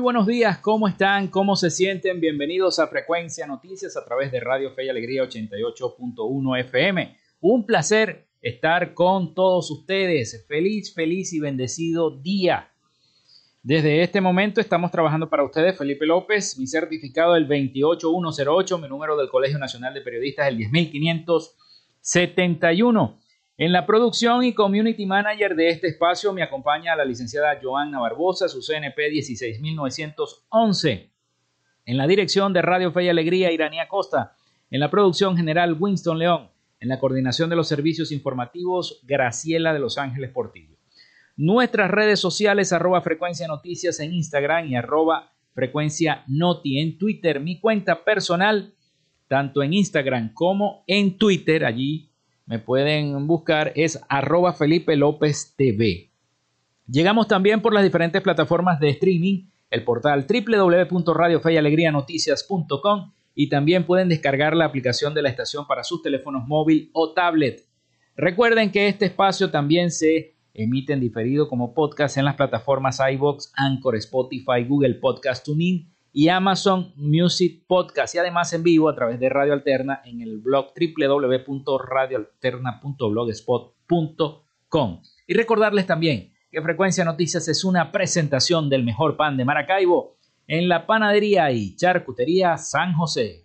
Buenos días. ¿Cómo están? ¿Cómo se sienten? Bienvenidos a Frecuencia Noticias a través de Radio Fe y Alegría 88.1 FM. Un placer estar con todos ustedes. Feliz, feliz y bendecido día. Desde este momento estamos trabajando para ustedes, Felipe López, mi certificado el 28108, mi número del Colegio Nacional de Periodistas el 10571. En la producción y community manager de este espacio me acompaña la licenciada Joanna Barbosa, su CNP 16911. En la dirección de Radio Fe y Alegría, Iranía Costa. En la producción general, Winston León. En la coordinación de los servicios informativos, Graciela de Los Ángeles Portillo. Nuestras redes sociales, arroba frecuencia noticias en Instagram y arroba frecuencia noti en Twitter. Mi cuenta personal, tanto en Instagram como en Twitter, allí me pueden buscar, es arroba Felipe López TV. Llegamos también por las diferentes plataformas de streaming, el portal www.radiofeyalegrianoticias.com y también pueden descargar la aplicación de la estación para sus teléfonos móvil o tablet. Recuerden que este espacio también se emite en diferido como podcast en las plataformas iBox, Anchor, Spotify, Google Podcast Tuning y Amazon Music Podcast y además en vivo a través de Radio Alterna en el blog www.radioalterna.blogspot.com. Y recordarles también que Frecuencia Noticias es una presentación del mejor pan de Maracaibo en la panadería y charcutería San José.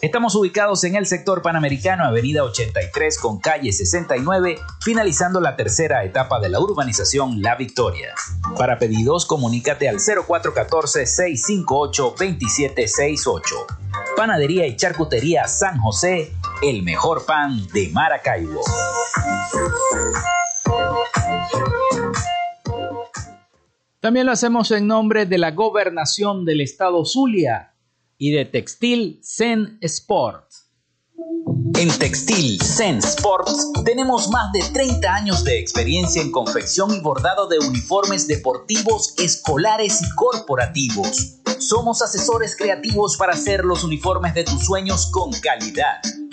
Estamos ubicados en el sector panamericano, avenida 83 con calle 69, finalizando la tercera etapa de la urbanización La Victoria. Para pedidos, comunícate al 0414-658-2768. Panadería y Charcutería San José, el mejor pan de Maracaibo. También lo hacemos en nombre de la gobernación del estado Zulia y de Textil Zen Sport. En Textil Zen Sport tenemos más de 30 años de experiencia en confección y bordado de uniformes deportivos, escolares y corporativos. Somos asesores creativos para hacer los uniformes de tus sueños con calidad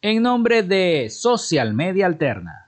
en nombre de Social Media Alterna.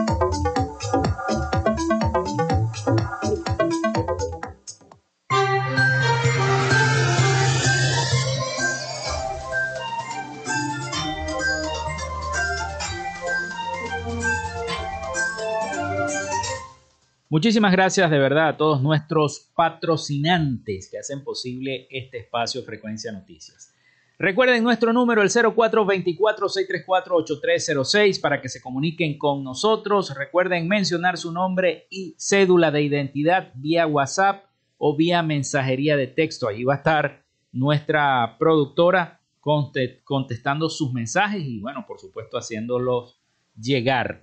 Muchísimas gracias de verdad a todos nuestros patrocinantes que hacen posible este espacio Frecuencia Noticias. Recuerden nuestro número el 0424-634-8306 para que se comuniquen con nosotros. Recuerden mencionar su nombre y cédula de identidad vía WhatsApp o vía mensajería de texto. Ahí va a estar nuestra productora contestando sus mensajes y bueno, por supuesto haciéndolos llegar.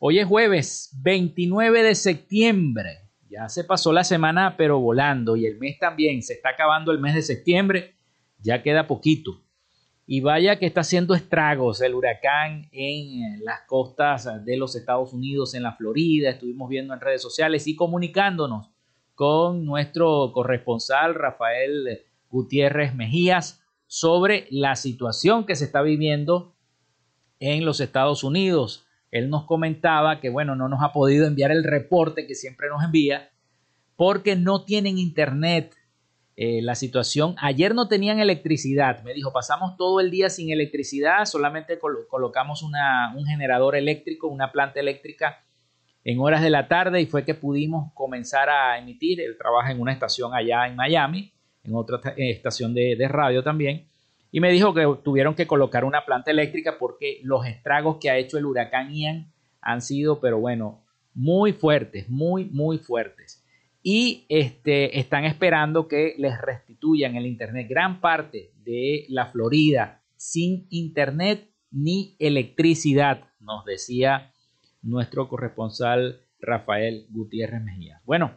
Hoy es jueves 29 de septiembre. Ya se pasó la semana, pero volando. Y el mes también. Se está acabando el mes de septiembre. Ya queda poquito. Y vaya que está haciendo estragos el huracán en las costas de los Estados Unidos, en la Florida. Estuvimos viendo en redes sociales y comunicándonos con nuestro corresponsal Rafael Gutiérrez Mejías sobre la situación que se está viviendo en los Estados Unidos él nos comentaba que, bueno, no nos ha podido enviar el reporte que siempre nos envía porque no tienen internet. Eh, la situación, ayer no tenían electricidad, me dijo, pasamos todo el día sin electricidad, solamente colocamos una, un generador eléctrico, una planta eléctrica en horas de la tarde y fue que pudimos comenzar a emitir. Él trabaja en una estación allá en Miami, en otra estación de, de radio también y me dijo que tuvieron que colocar una planta eléctrica porque los estragos que ha hecho el huracán Ian han sido, pero bueno, muy fuertes, muy, muy fuertes. Y este, están esperando que les restituyan el Internet. Gran parte de la Florida sin Internet ni electricidad, nos decía nuestro corresponsal Rafael Gutiérrez Mejía. Bueno,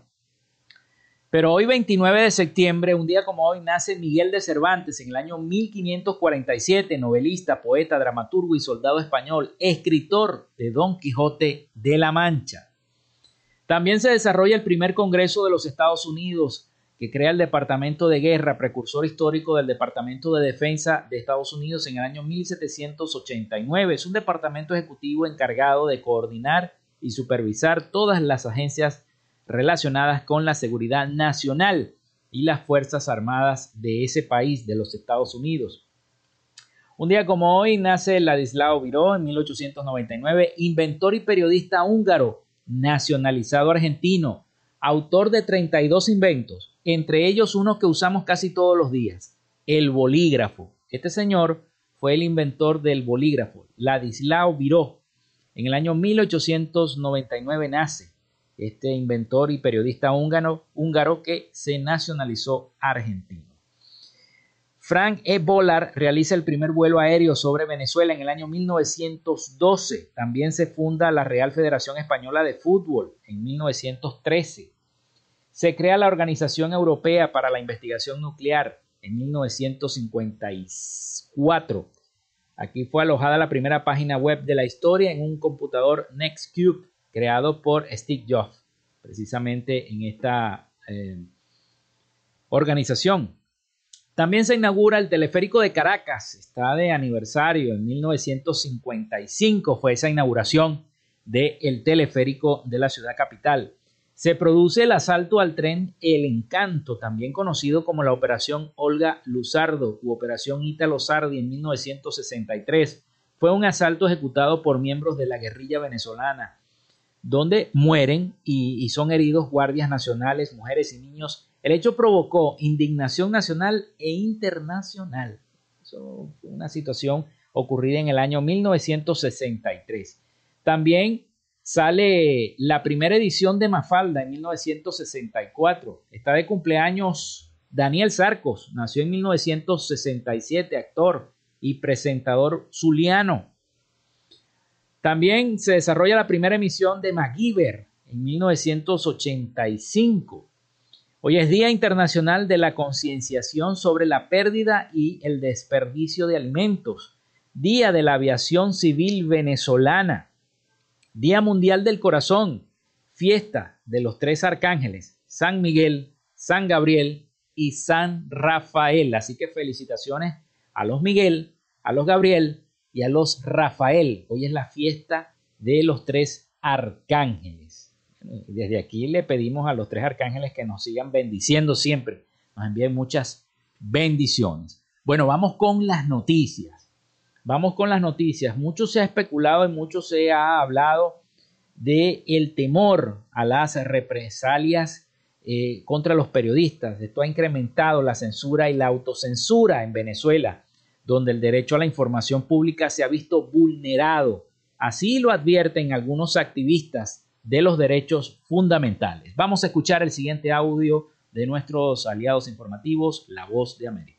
pero hoy 29 de septiembre, un día como hoy, nace Miguel de Cervantes en el año 1547, novelista, poeta, dramaturgo y soldado español, escritor de Don Quijote de la Mancha. También se desarrolla el primer Congreso de los Estados Unidos, que crea el Departamento de Guerra, precursor histórico del Departamento de Defensa de Estados Unidos en el año 1789. Es un departamento ejecutivo encargado de coordinar y supervisar todas las agencias relacionadas con la seguridad nacional y las Fuerzas Armadas de ese país, de los Estados Unidos. Un día como hoy nace Ladislao Viró en 1899, inventor y periodista húngaro, nacionalizado argentino, autor de 32 inventos, entre ellos uno que usamos casi todos los días, el bolígrafo. Este señor fue el inventor del bolígrafo, Ladislao Viró. En el año 1899 nace este inventor y periodista húngaro, húngaro que se nacionalizó argentino. Frank E. Bollard realiza el primer vuelo aéreo sobre Venezuela en el año 1912. También se funda la Real Federación Española de Fútbol en 1913. Se crea la Organización Europea para la Investigación Nuclear en 1954. Aquí fue alojada la primera página web de la historia en un computador Nextcube creado por Steve Jobs, precisamente en esta eh, organización. También se inaugura el teleférico de Caracas, está de aniversario, en 1955 fue esa inauguración del teleférico de la ciudad capital. Se produce el asalto al tren El Encanto, también conocido como la Operación Olga Luzardo u Operación Ítalo Sardi en 1963. Fue un asalto ejecutado por miembros de la guerrilla venezolana donde mueren y, son heridos guardias nacionales, mujeres y niños. El hecho provocó indignación nacional e internacional. Eso una situación ocurrida en el año 1963. También sale la primera edición de Mafalda en 1964. Está de cumpleaños Daniel Sarcos, nació en 1967, actor y presentador zuliano. También se desarrolla la primera emisión de MacGyver en 1985. Hoy es Día Internacional de la Concienciación sobre la Pérdida y el Desperdicio de Alimentos, Día de la Aviación Civil Venezolana, Día Mundial del Corazón, fiesta de los tres arcángeles, San Miguel, San Gabriel y San Rafael. Así que felicitaciones a los Miguel, a los Gabriel y a los Rafael. Hoy es la fiesta de los tres arcángeles. Desde aquí le pedimos a los tres arcángeles que nos sigan bendiciendo siempre. Nos envíen muchas bendiciones. Bueno, vamos con las noticias. Vamos con las noticias. Mucho se ha especulado y mucho se ha hablado de el temor a las represalias eh, contra los periodistas. Esto ha incrementado la censura y la autocensura en Venezuela, donde el derecho a la información pública se ha visto vulnerado. Así lo advierten algunos activistas de los derechos fundamentales. Vamos a escuchar el siguiente audio de nuestros aliados informativos, La Voz de América.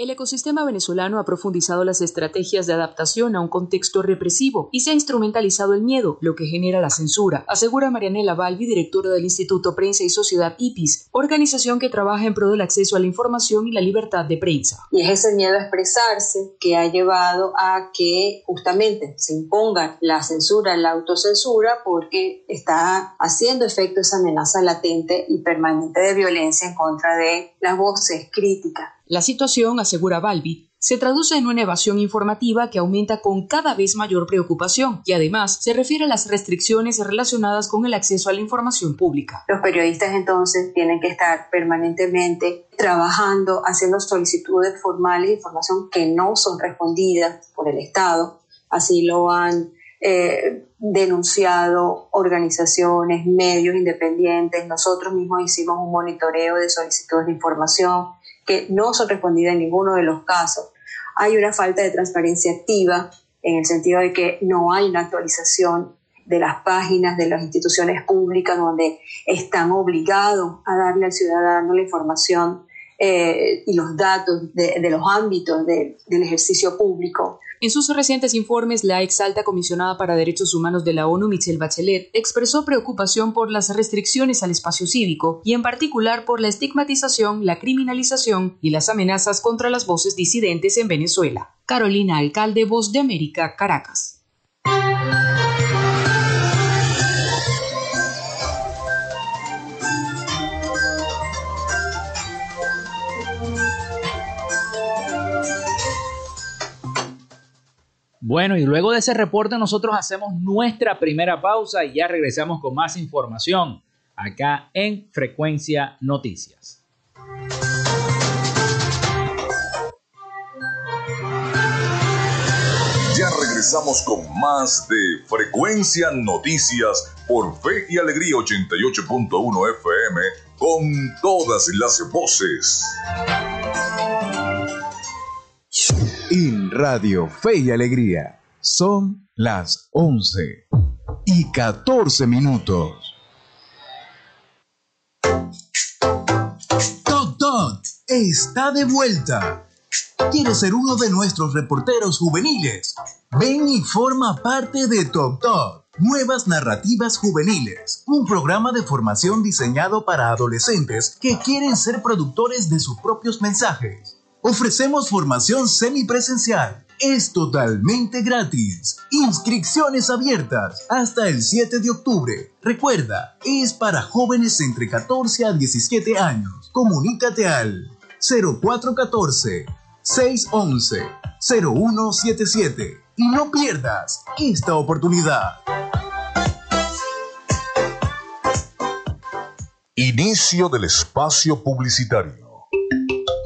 El ecosistema venezolano ha profundizado las estrategias de adaptación a un contexto represivo y se ha instrumentalizado el miedo, lo que genera la censura, asegura Marianela Balbi, directora del Instituto Prensa y Sociedad IPIS, organización que trabaja en pro del acceso a la información y la libertad de prensa. Y es ese miedo a expresarse que ha llevado a que justamente se imponga la censura, la autocensura, porque está haciendo efecto esa amenaza latente y permanente de violencia en contra de las voces críticas la situación, asegura Balbi, se traduce en una evasión informativa que aumenta con cada vez mayor preocupación y además se refiere a las restricciones relacionadas con el acceso a la información pública. Los periodistas entonces tienen que estar permanentemente trabajando, haciendo solicitudes formales de información que no son respondidas por el Estado. Así lo han eh, denunciado organizaciones, medios independientes. Nosotros mismos hicimos un monitoreo de solicitudes de información que no son respondidas en ninguno de los casos. Hay una falta de transparencia activa en el sentido de que no hay una actualización de las páginas de las instituciones públicas donde están obligados a darle al ciudadano la información eh, y los datos de, los ámbitos del ejercicio público. En sus recientes informes, la ex alta comisionada para derechos humanos de la ONU, Michelle Bachelet, expresó preocupación por las restricciones al espacio cívico y en particular por la estigmatización, la criminalización y las amenazas contra las voces disidentes en Venezuela. Carolina Alcalde, Voz de América, Caracas. Bueno, y luego de ese reporte nosotros hacemos nuestra primera pausa y ya regresamos con más información acá en Frecuencia Noticias. Ya regresamos con más de Frecuencia Noticias por Fe y Alegría 88.1 FM con todas las voces. En Radio Fe y Alegría son las 11 y 14 minutos. Toc Toc está de vuelta. ¿Quieres ser uno de nuestros reporteros juveniles? Ven y forma parte de Toc Toc. Nuevas Narrativas Juveniles, un programa de formación diseñado para adolescentes que quieren ser productores de sus propios mensajes. Ofrecemos formación semipresencial. Es totalmente gratis. Inscripciones abiertas hasta el 7 de octubre. Recuerda, es para jóvenes entre 14 a 17 años. Comunícate al 0414 611 0177 y no pierdas esta oportunidad. Inicio del espacio publicitario.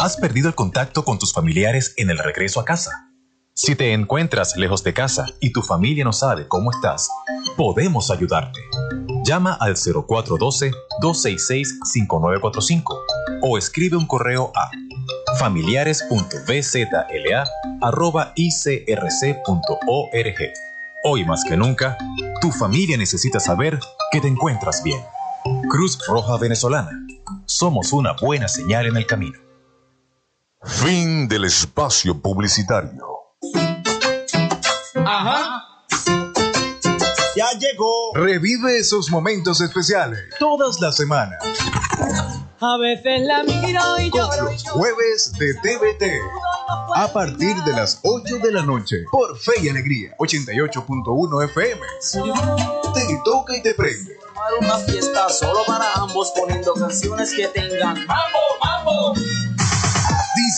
¿Has perdido el contacto con tus familiares en el regreso a casa? Si te encuentras lejos de casa y tu familia no sabe cómo estás, podemos ayudarte. Llama al 0412-266-5945 o escribe un correo a familiares.bzla.icrc.org. Hoy más que nunca, Tu familia necesita saber que te encuentras bien. Cruz Roja Venezolana. Somos una buena señal en el camino. Fin del espacio publicitario. Ajá. Ya llegó. Revive esos momentos especiales todas las semanas. A veces la miro y lloro. Los jueves de TVT. A partir de las 8 de la noche. Por Fe y Alegría. 88.1 FM. Te toca y te prende. Una fiesta solo para ambos poniendo canciones que tengan mambo, mambo.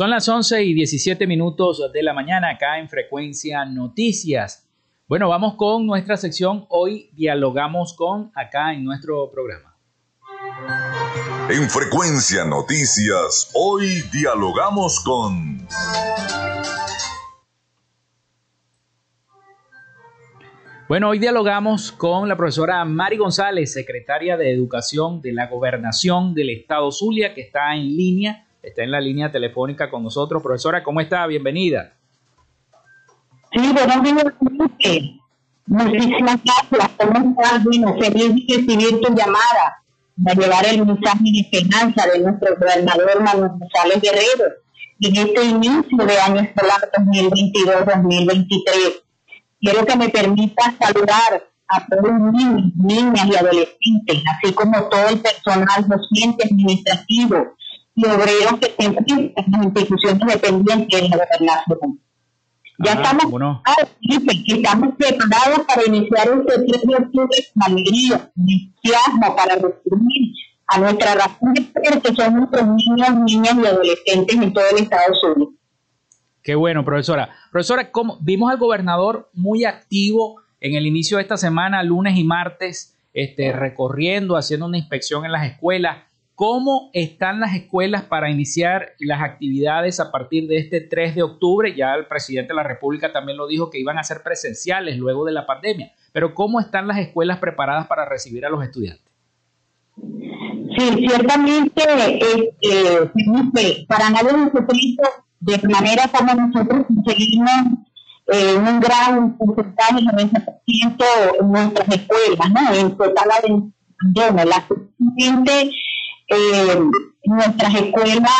Son las 11 y 17 minutos de la mañana acá en Frecuencia Noticias. Bueno, vamos con nuestra sección. Hoy dialogamos con acá en nuestro programa. En Frecuencia Noticias, hoy dialogamos con... Bueno, hoy dialogamos con la profesora Mari González, secretaria de Educación de la Gobernación del Estado Zulia, que está en línea está en la línea telefónica con nosotros. Profesora, ¿cómo está? Bienvenida. Sí, buenos días. Muchísimas gracias. ¿Cómo estás? Bueno, feliz de recibir tu llamada para llevar el mensaje de esperanza de nuestro gobernador Manuel González Guerrero en este inicio de año escolar 2022-2023. Quiero que me permita saludar a todos los niños, niñas y adolescentes, así como todo el personal docente administrativo, y obreros que se en las instituciones dependientes de la gobernación. Ya estamos, estamos preparados para iniciar este 3 de octubre con alegría, entusiasmo para recibir a nuestra razón de ser, que son nuestros niños, niñas y adolescentes en todo el Estado Unidos. Qué bueno, profesora. Profesora, ¿cómo? vimos al gobernador muy activo en el inicio de esta semana, lunes y martes, este, recorriendo, haciendo una inspección en las escuelas. ¿Cómo están las escuelas para iniciar las actividades a partir de este 3 de octubre? Ya el presidente de la República también lo dijo que iban a ser presenciales luego de la pandemia. Pero ¿cómo están las escuelas preparadas para recibir a los estudiantes? Sí, ciertamente, este, para nadie nosotros, de manera como nosotros conseguimos eh, un gran porcentaje, 90% en nuestras escuelas, ¿no? En total la gente eh, nuestras escuelas,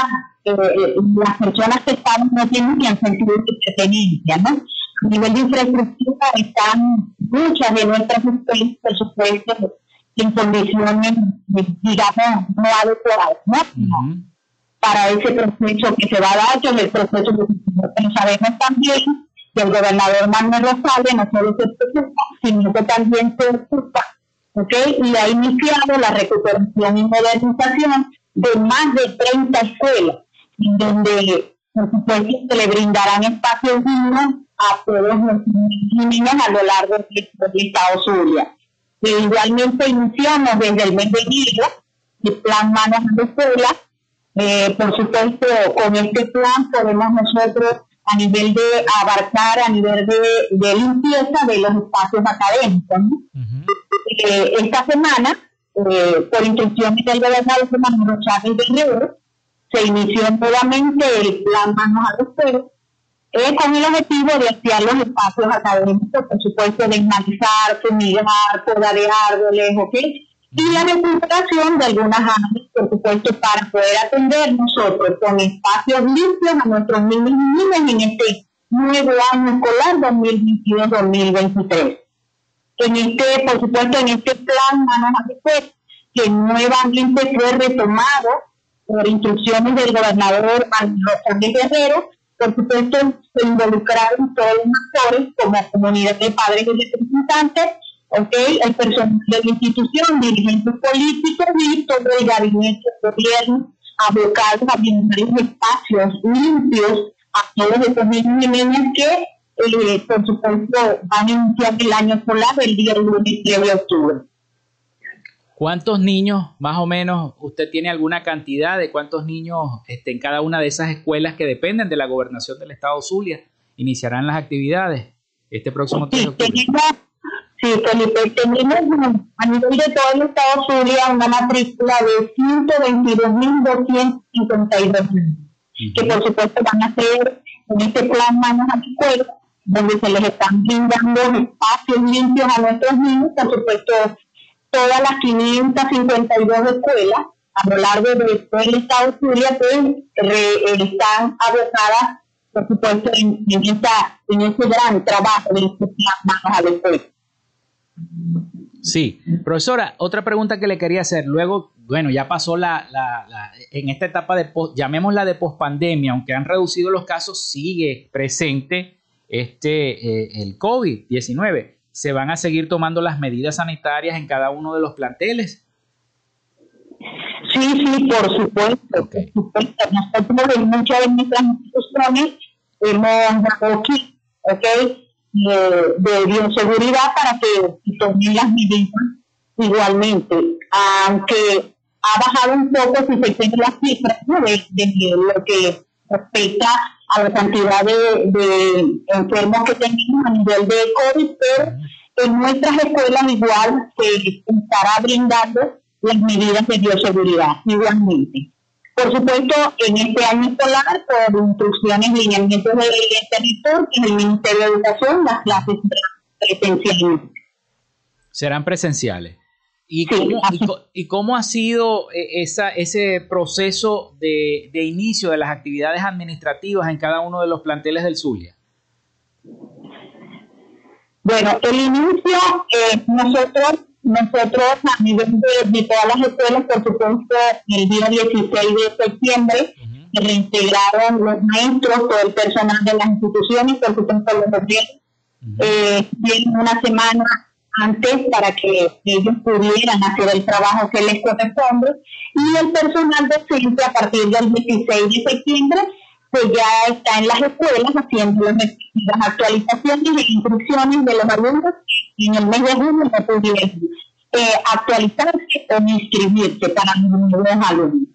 eh, las personas que están no tienen ni sentido de pertenencia, ¿no? A nivel de infraestructura están muchas de nuestras escuelas, por supuesto, en condiciones, digamos, no adecuadas, ¿no? Para ese proceso que se va a dar, que es el proceso que sabemos también que el gobernador Manuel Rosales no solo se preocupa, sino que también se ocupa y ha iniciado la recuperación y modernización de más de 30 escuelas, donde, por supuesto, se le brindarán espacios dignos a todos los niños a lo largo del, Estado Zulia. E igualmente iniciamos desde el mes de enero el plan Manos de Escuela. Eh, por supuesto, con este plan podemos nosotros a nivel de abarcar, a nivel de, limpieza de los espacios académicos. Eh, esta semana, eh, por instrucciones del gobernador Manuel Chávez Guerrero, se inició nuevamente el plan Manos a los eh, con el objetivo de ampliar los espacios académicos, por supuesto, de enmatizar, fumigar, poda de árboles, ¿ok? Y la recuperación de algunas áreas, por supuesto, para poder atender nosotros con espacios limpios a nuestros niños y niñas en este nuevo año escolar 2022-2023. En este, por supuesto, en este plan Manos a que nuevamente fue retomado por instrucciones del gobernador Manuel Guerrero, por supuesto, se involucraron todos los actores como comunidad de padres y representantes, okay, el personal de la institución, dirigentes políticos y todo el gabinete gobierno abocados a brindar espacios limpios a todos estos niños y niñas que, eh, por supuesto, van a iniciar el año escolar el día lunes 10 de octubre. ¿Cuántos niños, más o menos, usted tiene alguna cantidad de cuántos niños este, en cada una de esas escuelas que dependen de la gobernación del estado Zulia iniciarán las actividades este próximo 3 de octubre? Sí, Felipe, tenemos a nivel de todo el estado Zulia una matrícula de 122.252 niños, que por supuesto van a ser en este plan Manos a la Escuela, donde se les están brindando espacios limpios a nuestros niños, por supuesto todas las 552 escuelas a lo largo de todo el estado Zulia pues, están abocadas, por supuesto, en, en, en ese gran trabajo de plan Manos a la. Sí, profesora, otra pregunta que le quería hacer. Luego, bueno, ya pasó la, en esta etapa de, llamémosla de pospandemia, aunque han reducido los casos, sigue presente este, eh, el COVID-19. ¿Se van a seguir tomando las medidas sanitarias en cada uno de los planteles? Sí, sí, por supuesto. Nosotros en muchas de nuestras instituciones hemos dado aquí, ¿ok? de, bioseguridad para que tomen las medidas igualmente. Aunque ha bajado un poco, si se tiene las cifras de, lo que respecta a la cantidad de, enfermos que tenemos a nivel de COVID, pero en nuestras escuelas igual se estará brindando las medidas de bioseguridad igualmente. Por supuesto, en este año escolar, por instrucciones y lineamientos del territorio, que es el Ministerio de Educación, las clases presenciales. Serán presenciales. ¿Y, cómo, y, cómo, ha sido eh, esa, ese proceso de, de, inicio de las actividades administrativas en cada uno de los planteles del Zulia? Bueno, el inicio, eh, nosotros nosotros a nivel de, todas las escuelas, por supuesto, el día 16 de septiembre se reintegraron los maestros, todo el personal de las instituciones, por supuesto los gobiernos, eh, una semana antes para que ellos pudieran hacer el trabajo que les corresponde y el personal docente a partir del 16 de septiembre pues ya está en las escuelas haciendo las actualizaciones e instrucciones de los alumnos y en el mes de junio no pudieron eh, actualizarse o inscribirse para nuevos alumnos.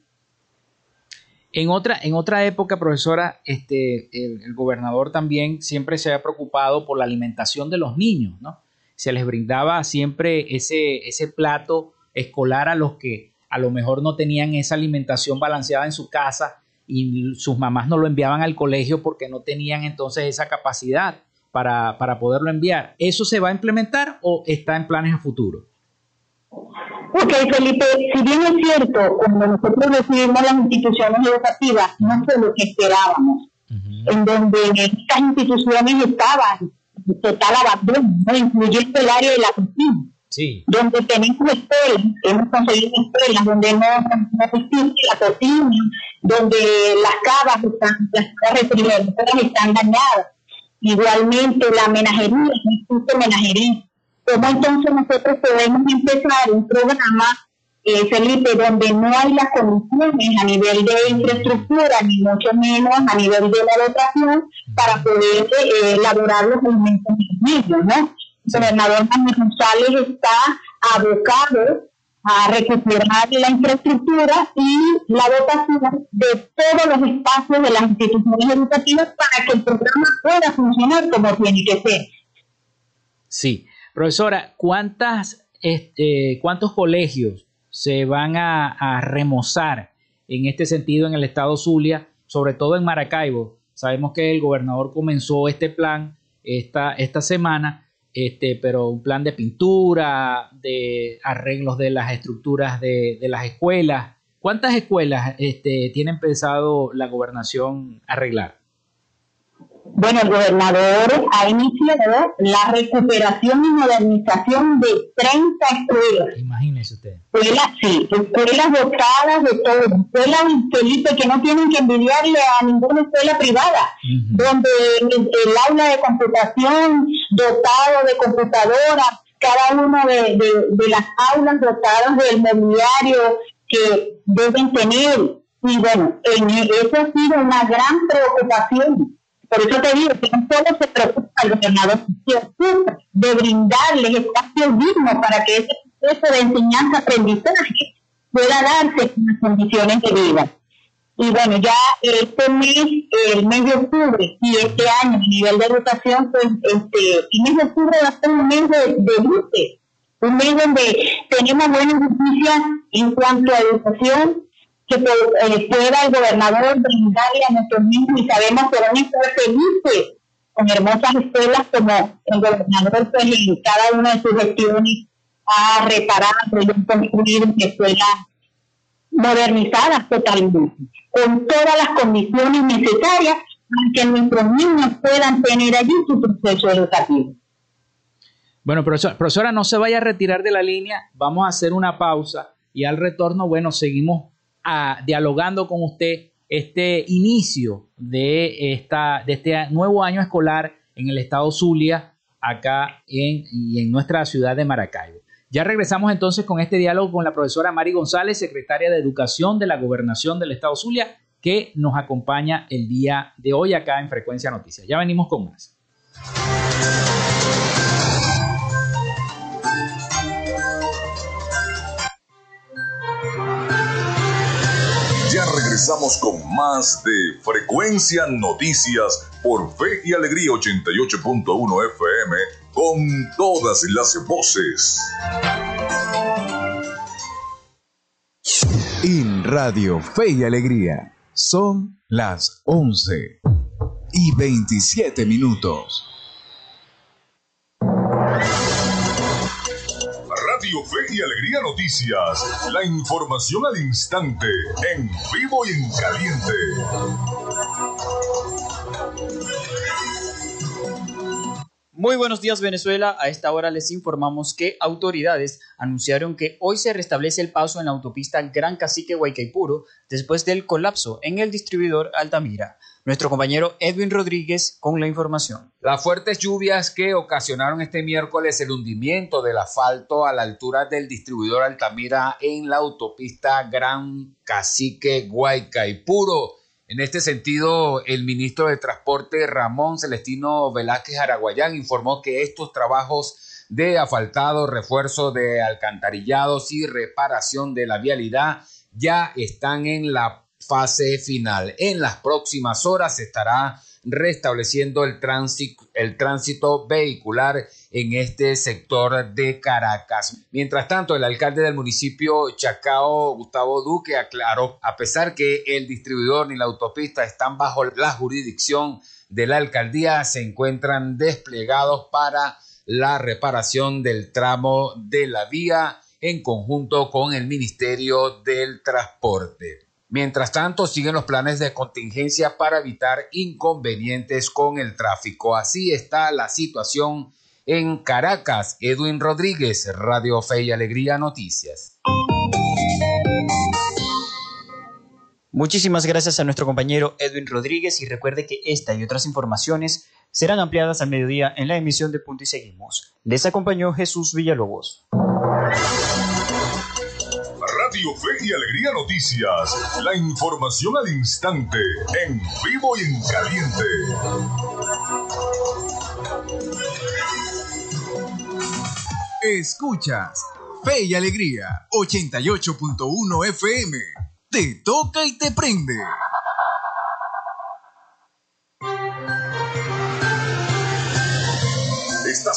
En otra, en otra época, profesora, este, el, gobernador también siempre se había preocupado por la alimentación de los niños, ¿no? Se les brindaba siempre ese, ese plato escolar a los que a lo mejor no tenían esa alimentación balanceada en su casa y sus mamás no lo enviaban al colegio porque no tenían entonces esa capacidad para, para poderlo enviar. ¿Eso se va a implementar o está en planes a futuro? Ok, Felipe, si bien es cierto, cuando nosotros recibimos las instituciones educativas, no fue lo que esperábamos, en donde estas instituciones estaban total abandono, ¿no? incluyendo el área de la cocina. Sí. donde tenemos escuelas, hemos conseguido escuelas donde no, no existe la cocina, donde las cavas están, las cavas están dañadas. Igualmente la menajería, no existe menajería. ¿Cómo entonces nosotros podemos empezar un programa, eh, Felipe, donde no hay las condiciones a nivel de infraestructura, ni mucho menos a nivel de la dotación, para poder eh, elaborar los alimentos medios, ¿no? El gobernador Manuel González está abocado a recuperar la infraestructura y la dotación de todos los espacios de las instituciones educativas para que el programa pueda funcionar como tiene que ser. Sí, profesora, ¿cuántas, este, ¿cuántos colegios se van a, remozar en este sentido en el estado Zulia, sobre todo en Maracaibo? Sabemos que el gobernador comenzó este plan esta, esta semana este, pero un plan de pintura, de arreglos de las estructuras de, las escuelas. ¿Cuántas escuelas este, tienen pensado la gobernación arreglar? Bueno, el gobernador ha iniciado la recuperación y modernización de 30 escuelas. Imagínese usted. Escuelas, sí, escuelas dotadas de todo. Escuelas, Felipe, que no tienen que envidiarle a ninguna escuela privada, donde el, aula de computación dotado de computadoras, cada una de, de las aulas dotadas del mobiliario que deben tener. Y bueno, en, eso ha sido una gran preocupación por eso te digo que no solo se preocupa el gobernador, se de brindarles espacios dignos para que ese proceso de enseñanza-aprendizaje pueda darse en las condiciones de vida. Y bueno, ya este mes, el mes de octubre y este año, a nivel de educación, pues este, el mes de octubre va a ser un mes de, de un mes donde tenemos buenas noticias en cuanto a educación, que eh, pueda el gobernador brindarle a nuestros niños y sabemos que van a estar felices con hermosas escuelas como el gobernador pues en cada una de sus gestiones ha reparado y ha construido escuelas modernizadas totalmente, con todas las condiciones necesarias para que nuestros niños puedan tener allí su proceso educativo. Bueno, profesora, profesora, no se vaya a retirar de la línea, vamos a hacer una pausa y al retorno, bueno, seguimos dialogando con usted este inicio de, esta, de este nuevo año escolar en el estado Zulia, acá en, y en nuestra ciudad de Maracaibo. Ya regresamos entonces con este diálogo con la profesora Mari González, secretaria de Educación de la Gobernación del Estado Zulia, que nos acompaña el día de hoy acá en Frecuencia Noticias. Ya venimos con más. Regresamos con más de Frecuencia Noticias por Fe y Alegría 88.1 FM con todas las voces. En Radio Fe y Alegría son las 11 y 27 minutos. Fe y Alegría Noticias. La información al instante, en vivo y en caliente. Muy buenos días Venezuela, a esta hora les informamos que autoridades anunciaron que hoy se restablece el paso en la autopista Gran Cacique Huaycaipuro después del colapso en el distribuidor Altamira. Nuestro compañero Edwin Rodríguez con la información. Las fuertes lluvias que ocasionaron este miércoles el hundimiento del asfalto a la altura del distribuidor Altamira en la autopista Gran Cacique Guaycaipuro. En este sentido, el ministro de Transporte Ramón Celestino Velázquez Araguayán informó que estos trabajos de asfaltado, refuerzo de alcantarillados y reparación de la vialidad ya están en la fase final. En las próximas horas estará restableciendo el tránsito, el tránsito vehicular en este sector de Caracas. Mientras tanto, el alcalde del municipio Chacao, Gustavo Duque, aclaró, a pesar que el distribuidor ni la autopista están bajo la jurisdicción de la alcaldía, se encuentran desplegados para la reparación del tramo de la vía en conjunto con el Ministerio del Transporte. Mientras tanto, siguen los planes de contingencia para evitar inconvenientes con el tráfico. Así está la situación en Caracas. Edwin Rodríguez, Radio Fe y Alegría Noticias. Muchísimas gracias a nuestro compañero Edwin Rodríguez y recuerde que esta y otras informaciones serán ampliadas al mediodía en la emisión de Punto y Seguimos. Les acompañó Jesús Villalobos. Fe y Alegría Noticias. La información al instante, en vivo y en caliente. Escuchas Fe y Alegría 88.1 FM. Te toca y te prende.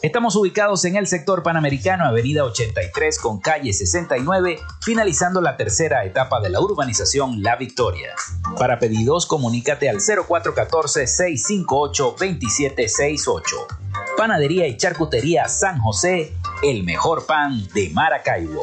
Estamos ubicados en el sector panamericano, avenida 83 con calle 69, finalizando la tercera etapa de la urbanización La Victoria. Para pedidos, comunícate al 0414-658-2768. Panadería y Charcutería San José, el mejor pan de Maracaibo.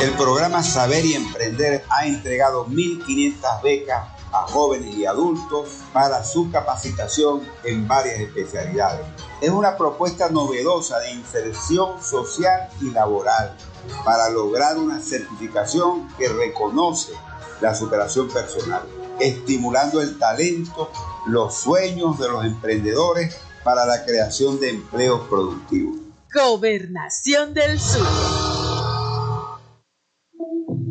El programa Saber y Emprender ha entregado 1.500 becas a jóvenes y adultos para su capacitación en varias especialidades. Es una propuesta novedosa de inserción social y laboral para lograr una certificación que reconoce la superación personal, estimulando el talento, los sueños de los emprendedores para la creación de empleos productivos. Gobernación del Sur.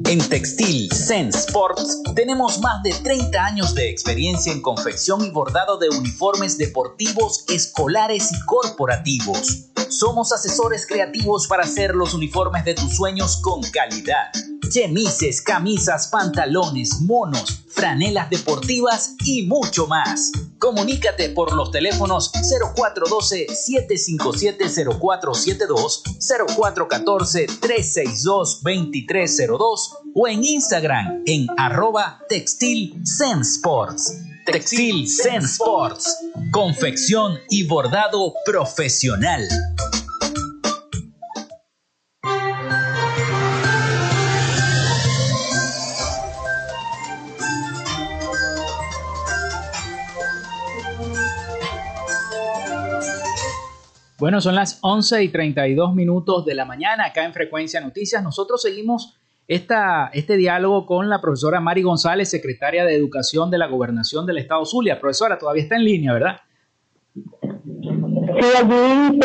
En Textil Sense Sports tenemos más de 30 años de experiencia en confección y bordado de uniformes deportivos, escolares y corporativos. Somos asesores creativos para hacer los uniformes de tus sueños con calidad. Chemises, camisas, pantalones, monos, franelas deportivas y mucho más. Comunícate por los teléfonos 0412-757-0472, 0414-362-2302 o en Instagram en arroba Textil Sports. Textil Sense Sports. Confección y bordado profesional. Bueno, son las 11 y 32 minutos de la mañana acá en Frecuencia Noticias. Nosotros seguimos esta, este diálogo con la profesora Mari González, secretaria de Educación de la Gobernación del Estado Zulia. Profesora, todavía está en línea, ¿verdad? Sí, allí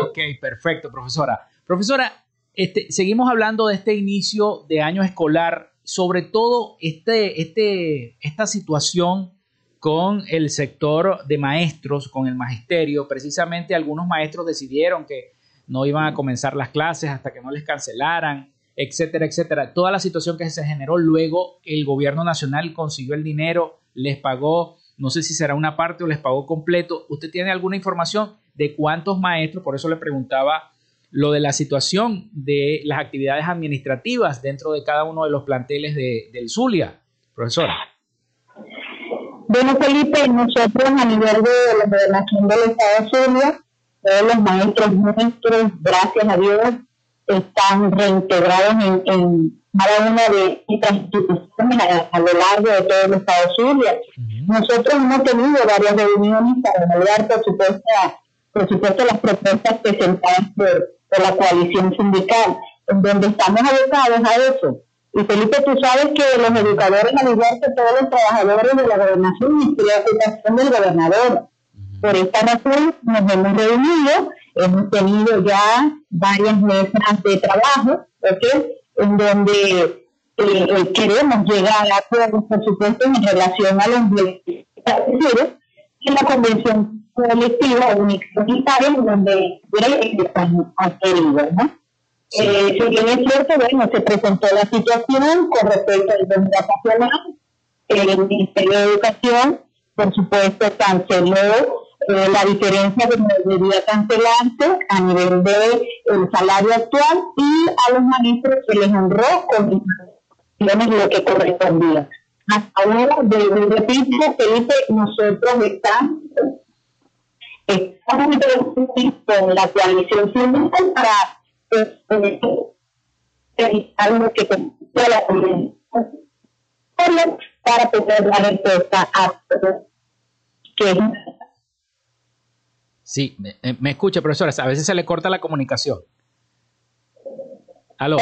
Ok, perfecto, profesora. Profesora, este, seguimos hablando de este inicio de año escolar, sobre todo este, este, esta situación con el sector de maestros, con el magisterio. Precisamente algunos maestros decidieron que no iban a comenzar las clases hasta que no les cancelaran, etcétera, etcétera. Toda la situación que se generó luego, el gobierno nacional consiguió el dinero, les pagó, no sé si será una parte o les pagó completo. ¿Usted tiene alguna información de cuántos maestros? Por eso le preguntaba lo de la situación de las actividades administrativas dentro de cada uno de los planteles de, del Zulia, profesora. Bueno, Felipe, nosotros a nivel de la gobernación del Estado de Zulia, todos los maestros nuestros, gracias a Dios, están reintegrados en, cada una de nuestras instituciones a, lo largo de todo el Estado de Zulia. Nosotros hemos tenido varias reuniones para evaluar, por supuesto, por supuesto las propuestas presentadas por, por la coalición sindical, en donde estamos abocados a eso y Felipe, tú sabes que los educadores, al igual que todos los trabajadores de la gobernación, y preocupación del gobernador. Por esta razón nos hemos reunido, hemos tenido ya varias mesas de trabajo, en donde eh, eh, queremos llegar a acuerdos, por supuesto, en relación a los en la convención colectiva única en donde están adquiridos, ¿no? Eh, si bien es cierto, bueno, se presentó la situación con respecto al vacacional, el Ministerio de Educación, por supuesto, canceló eh, la diferencia de debería cancelarse a nivel del el salario actual y a los maestros se les honró con lo que correspondía. Hasta ahora, de, de repito, Felipe, nosotros estamos, estamos con la coalición para algo que la para poder dar respuesta a que Sí, me, eh, me, escucha, profesora. A veces se le corta la comunicación. ¿Aló?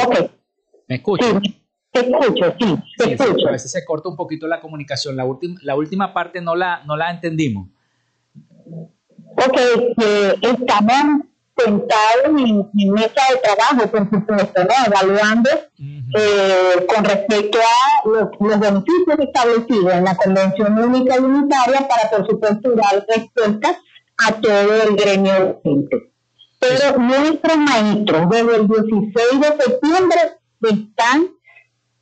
¿Me escucha? Sí, te escucho, sí, te sí, a veces se corta un poquito la comunicación. La, última la última parte no la, no la entendimos. Ok, que estamos sentados en, en, mesa de trabajo, por supuesto, ¿no? evaluando eh, con respecto a los, los, beneficios establecidos en la Convención Única y Unitaria para, por supuesto, dar respuesta a todo el gremio docente. Pero nuestros maestros, desde el 16 de septiembre, están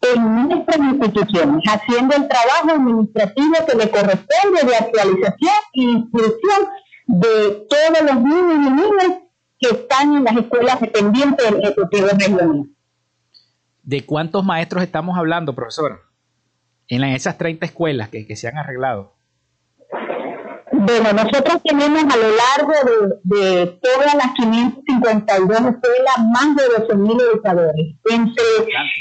en nuestras instituciones, haciendo el trabajo administrativo que le corresponde de actualización e instrucción de todos los niños y niñas que están en las escuelas dependientes del Ejecutivo Regional. ¿De cuántos maestros estamos hablando, profesora? En esas 30 escuelas que, que se han arreglado. Bueno, nosotros tenemos a lo largo de, todas las 552 escuelas más de 12.000 educadores, entre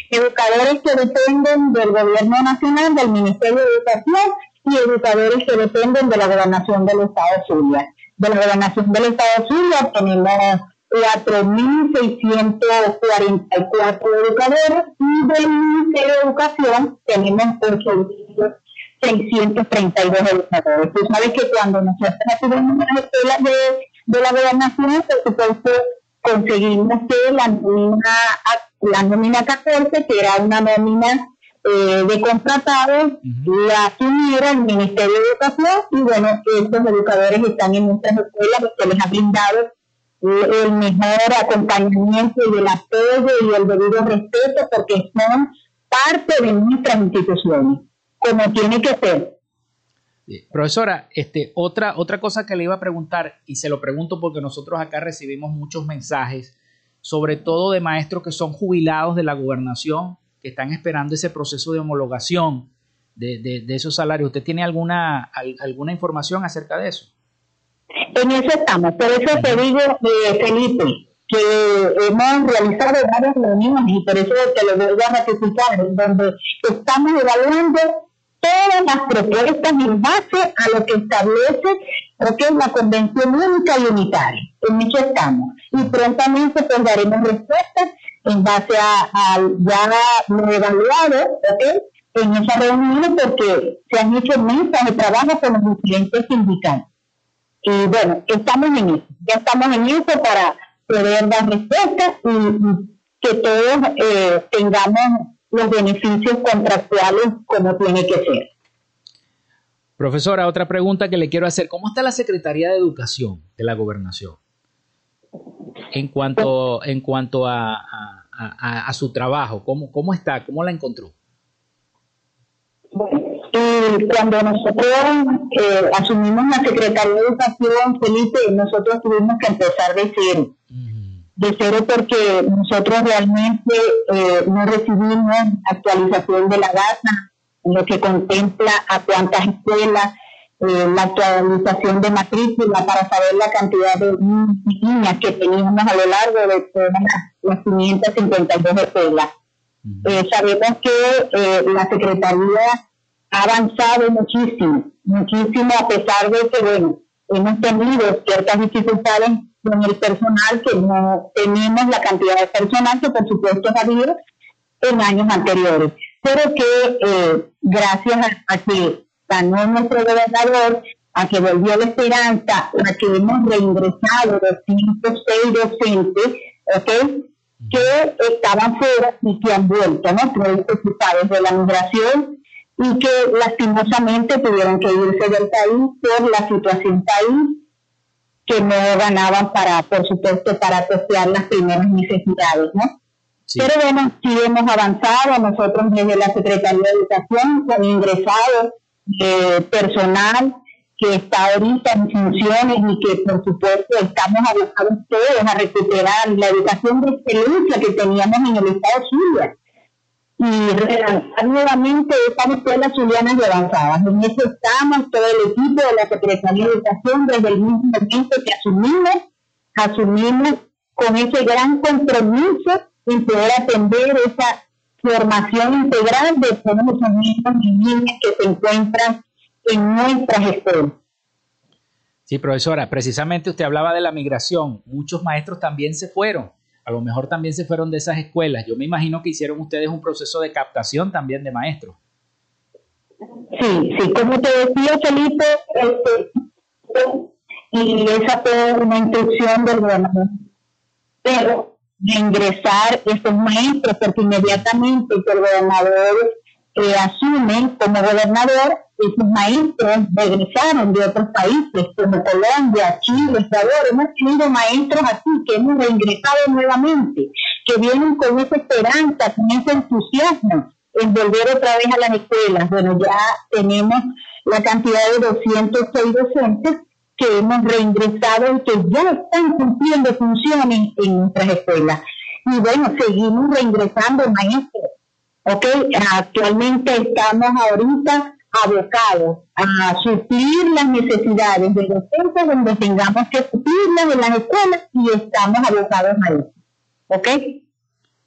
educadores que dependen del gobierno nacional, del Ministerio de Educación y educadores que dependen de la gobernación del Estado Zulia. De la gobernación del Estado Zulia tenemos 4.644 educadores y del Ministerio de Educación tenemos 8.000 632 educadores. Tú sabes que cuando nosotros acudimos las escuelas de, de la gobernación, por supuesto, conseguimos que la nómina, la nómina 14, que era una nómina eh, de contratados, la asumiera el Ministerio de Educación y bueno, estos educadores están en nuestras escuelas, que les ha brindado el mejor acompañamiento y el apoyo y el debido respeto porque son parte de nuestras instituciones como tiene que ser. Profesora, este, otra, otra cosa que le iba a preguntar, y se lo pregunto porque nosotros acá recibimos muchos mensajes, sobre todo de maestros que son jubilados de la gobernación, que están esperando ese proceso de homologación de, de, esos salarios. ¿Usted tiene alguna, alguna información acerca de eso? En eso estamos. Por eso te digo, eh, Felipe, que hemos realizado varias reuniones y por eso te lo voy a ratificar, donde estamos evaluando todas las propuestas en base a lo que establece lo que es la Convención Única y Unitaria. En eso estamos. Y prontamente pues daremos respuestas en base a, ya lo evaluado en esa reunión porque se han hecho mesas de trabajo con los diferentes sindicatos. Y bueno, estamos en eso. Ya estamos en eso para poder dar respuestas y, que todos eh, tengamos los beneficios contractuales como tiene que ser. Profesora, otra pregunta que le quiero hacer. ¿Cómo está la Secretaría de Educación de la Gobernación? En cuanto, en cuanto a, a, su trabajo, ¿cómo, ¿cómo está? ¿Cómo la encontró? Y cuando nosotros eh, asumimos la Secretaría de Educación, Felipe, nosotros tuvimos que empezar de cero de cero porque nosotros realmente eh, no recibimos actualización de la data, lo que contempla a cuántas escuelas, eh, la actualización de matrícula para saber la cantidad de niñas que teníamos a lo largo de todas las 552 escuelas. Eh, sabemos que la Secretaría ha avanzado muchísimo, muchísimo a pesar de que, bueno, hemos tenido ciertas dificultades con el personal, que no tenemos la cantidad de personal que por supuesto ha habido en años anteriores, pero que eh, gracias a, que ganó nuestro gobernador, a que volvió la esperanza, a que hemos reingresado 206 docentes, ¿ok? que estaban fuera y que han vuelto, ¿no? Productos de la migración y que lastimosamente tuvieron que irse del país por la situación país que no ganaban para, por supuesto, para costear las primeras necesidades, ¿no? Pero bueno, sí hemos avanzado, nosotros desde la Secretaría de Educación hemos ingresado eh, personal que está ahorita en funciones y que por supuesto estamos abocados todos a recuperar la educación de excelencia que teníamos en el Estado Zulia y relanzar nuevamente estas escuelas zulianas de avanzadas. En eso estamos, todo el equipo de la Secretaría de Educación, desde el mismo momento que asumimos, asumimos con ese gran compromiso en poder atender esa formación integral de todos los niños y niñas que se encuentran en nuestras escuelas. Sí, profesora, precisamente usted hablaba de la migración. Muchos maestros también se fueron a lo mejor también se fueron de esas escuelas. Yo me imagino que hicieron ustedes un proceso de captación también de maestros. Sí, sí, como te decía Felipe, este, y esa fue una instrucción del gobernador. Pero de ingresar esos maestros, porque inmediatamente que el gobernador eh, asume como gobernador, esos maestros regresaron de otros países como Colombia, Chile, Ecuador. Hemos tenido maestros así que hemos reingresado nuevamente, que vienen con esa esperanza, con ese entusiasmo en volver otra vez a las escuelas. Bueno, ya tenemos la cantidad de 206 docentes que hemos reingresado y que ya están cumpliendo funciones en nuestras escuelas. Y bueno, seguimos reingresando maestros. ¿ok? Actualmente estamos ahorita abocados a suplir las necesidades de docentes donde tengamos que suplirlas en las escuelas y estamos abocados a eso. ¿Ok?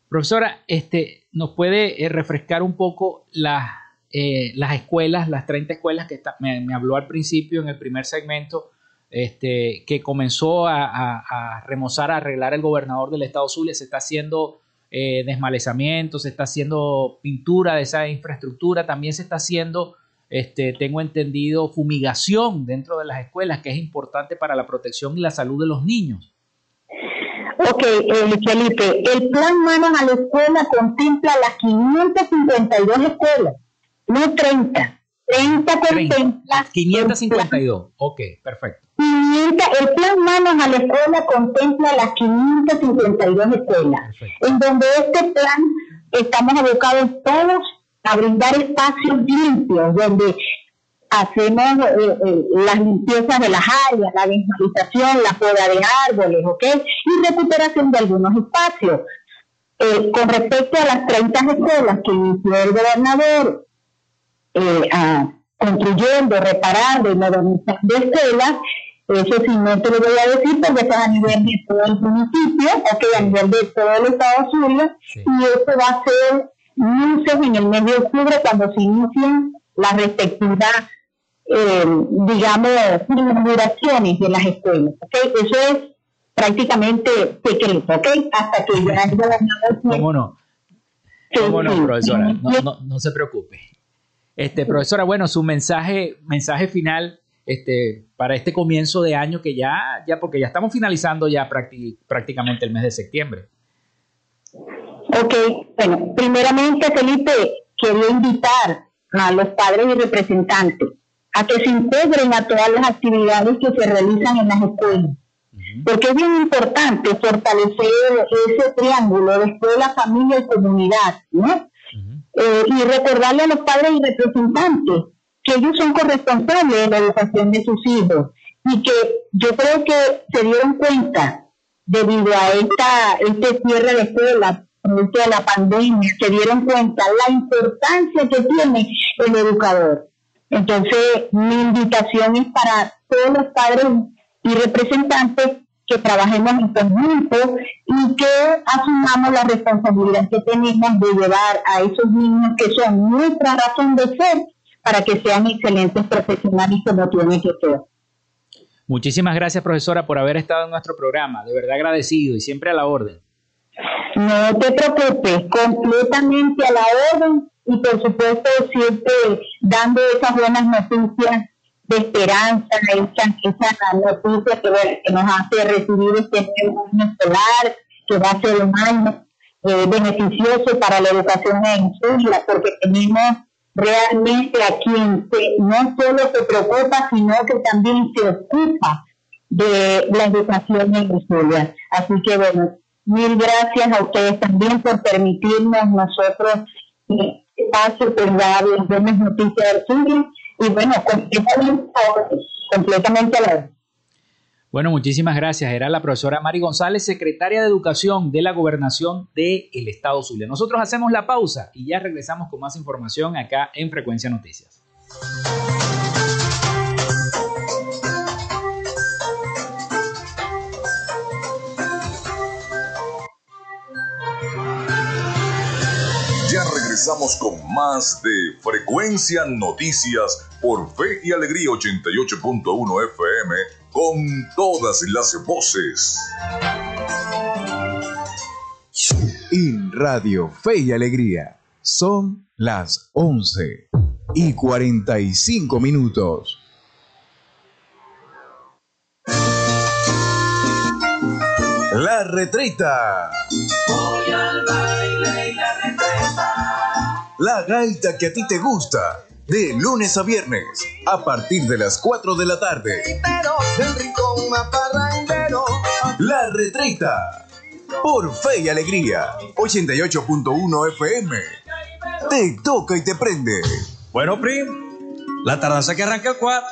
Profesora, este, ¿nos puede eh, refrescar un poco las, eh, las escuelas, las 30 escuelas que me, me, habló al principio en el primer segmento, este, que comenzó a, remozar, a arreglar el gobernador del estado Zulia, se está haciendo eh, desmalezamiento, se está haciendo pintura de esa infraestructura, también se está haciendo, este, tengo entendido, fumigación dentro de las escuelas, que es importante para la protección y la salud de los niños. Ok, eh, Felipe, el plan Manos a la Escuela contempla las 552 escuelas, no 30. 30 contempla. 552, ok, perfecto. el plan Manos a la Escuela contempla las 552 escuelas, en donde este plan estamos abocados todos a brindar espacios limpios, donde hacemos eh, eh, las limpiezas de las áreas, la desmalización, la poda de árboles, ¿ok? Y recuperación de algunos espacios. Eh, con respecto a las 30 escuelas que inició el gobernador a, construyendo, reparando y modernizando escuelas, eso sí no te lo voy a decir porque está a nivel de todo el municipio, ok, a nivel de todo el estado Zulia, y eso va a ser luces en el mes de octubre cuando se inicien las respectivas eh, digamos, inauguraciones de las escuelas. ¿okay? Eso es prácticamente secreto, ¿ok? Hasta que ya haya ¿Cómo no? ¿Cómo no, profesora? No, no, no, se preocupe. Este, profesora, bueno, su mensaje, mensaje final este, para este comienzo de año que ya, ya porque ya estamos finalizando ya prácticamente el mes de septiembre. Ok, bueno, primeramente, Felipe, quería invitar a los padres y representantes a que se integren a todas las actividades que se realizan en las escuelas. Porque es bien importante fortalecer ese triángulo de escuela, familia y comunidad, ¿no? Eh, y recordarle a los padres y representantes que ellos son corresponsables de la educación de sus hijos y que yo creo que se dieron cuenta debido a esta este cierre de escuela producto de la pandemia, se dieron cuenta la importancia que tiene el educador. Entonces, mi invitación es para todos los padres y representantes que trabajemos en conjunto y que asumamos la responsabilidad que tenemos de llevar a esos niños que son nuestra razón de ser para que sean excelentes profesionales como tienen que ser. Muchísimas gracias, profesora, por haber estado en nuestro programa. De verdad agradecido y siempre a la orden. No te preocupes, completamente a la orden y por supuesto siempre dando esas buenas noticias de esperanza, esa, esa noticia que, que, nos hace recibir este nuevo año escolar, que va a ser un año eh, beneficioso para la educación en Zulia, porque tenemos realmente a quien no solo se preocupa, sino que también se ocupa de la educación en Zulia. Así que bueno, mil gracias a ustedes también por permitirnos nosotros eh, espacio dar las buenas noticias del sur y bueno, completamente, completamente a la bueno, muchísimas gracias. Era la profesora Mari González, secretaria de Educación de la Gobernación del Estado Zulia. Nosotros hacemos la pausa y ya regresamos con más información acá en Frecuencia Noticias. Regresamos con más de Frecuencia Noticias por Fe y Alegría 88.1 FM con todas las voces. En Radio Fe y Alegría son las 11 y 45 minutos. La retreta. Voy al baile y la retreta. La gaita que a ti te gusta. De lunes a viernes, a partir de las 4 de la tarde. La retreta. Por fe y alegría. 88.1 FM. Te toca y te prende. Bueno, Prim, la tardanza que arranca el cuad.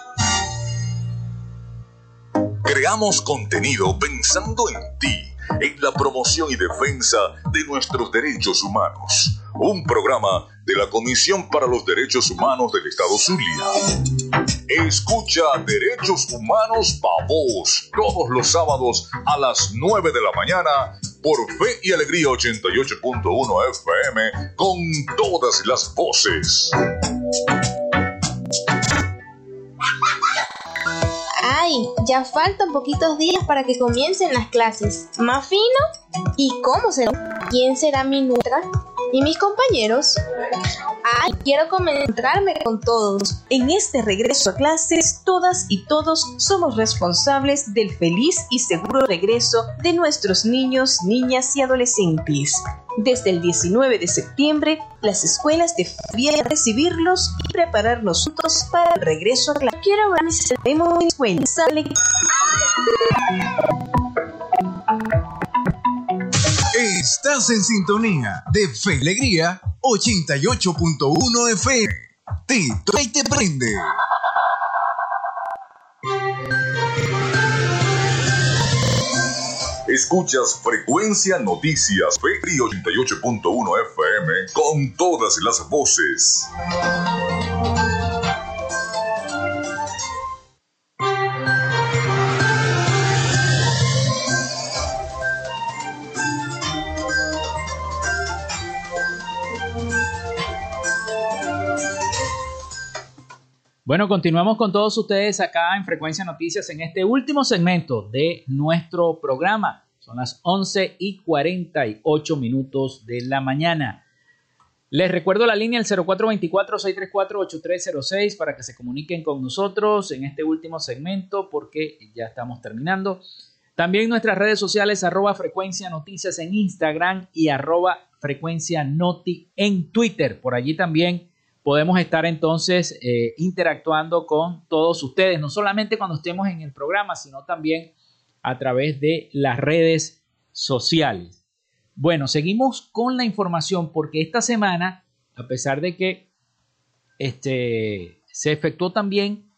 Creamos contenido pensando en ti, en la promoción y defensa de nuestros derechos humanos. Un programa de la Comisión para los Derechos Humanos del Estado Zulia. Escucha Derechos Humanos Pa' Vos todos los sábados a las 9 de la mañana por Fe y Alegría 88.1 FM con todas las voces. Ay, ya faltan poquitos días para que comiencen las clases. ¿Más fino? ¿Y cómo será? ¿Quién será mi nutra? ¿Y mis compañeros? Ay, quiero concentrarme con todos. En este regreso a clases, todas y todos somos responsables del feliz y seguro regreso de nuestros niños, niñas y adolescentes. Desde el 19 de septiembre, las escuelas deberían recibirlos y prepararnos juntos para el regreso a clases. Quiero. Sale. Estás en sintonía de Fe Alegría 88.1 FM. Te toca y te prende. Escuchas Frecuencia Noticias y 88.1 FM con todas las voces. Bueno, continuamos con todos ustedes acá en Frecuencia Noticias en este último segmento de nuestro programa. Son las 11 y 48 minutos de la mañana. Les recuerdo la línea el 0424-634-8306 para que se comuniquen con nosotros en este último segmento porque ya estamos terminando. También nuestras redes sociales arroba frecuencia noticias en Instagram y arroba frecuencia noti en Twitter. Por allí también podemos estar entonces eh, interactuando con todos ustedes, no solamente cuando estemos en el programa, sino también a través de las redes sociales. Bueno, seguimos con la información porque esta semana, a pesar de que este, se efectuó también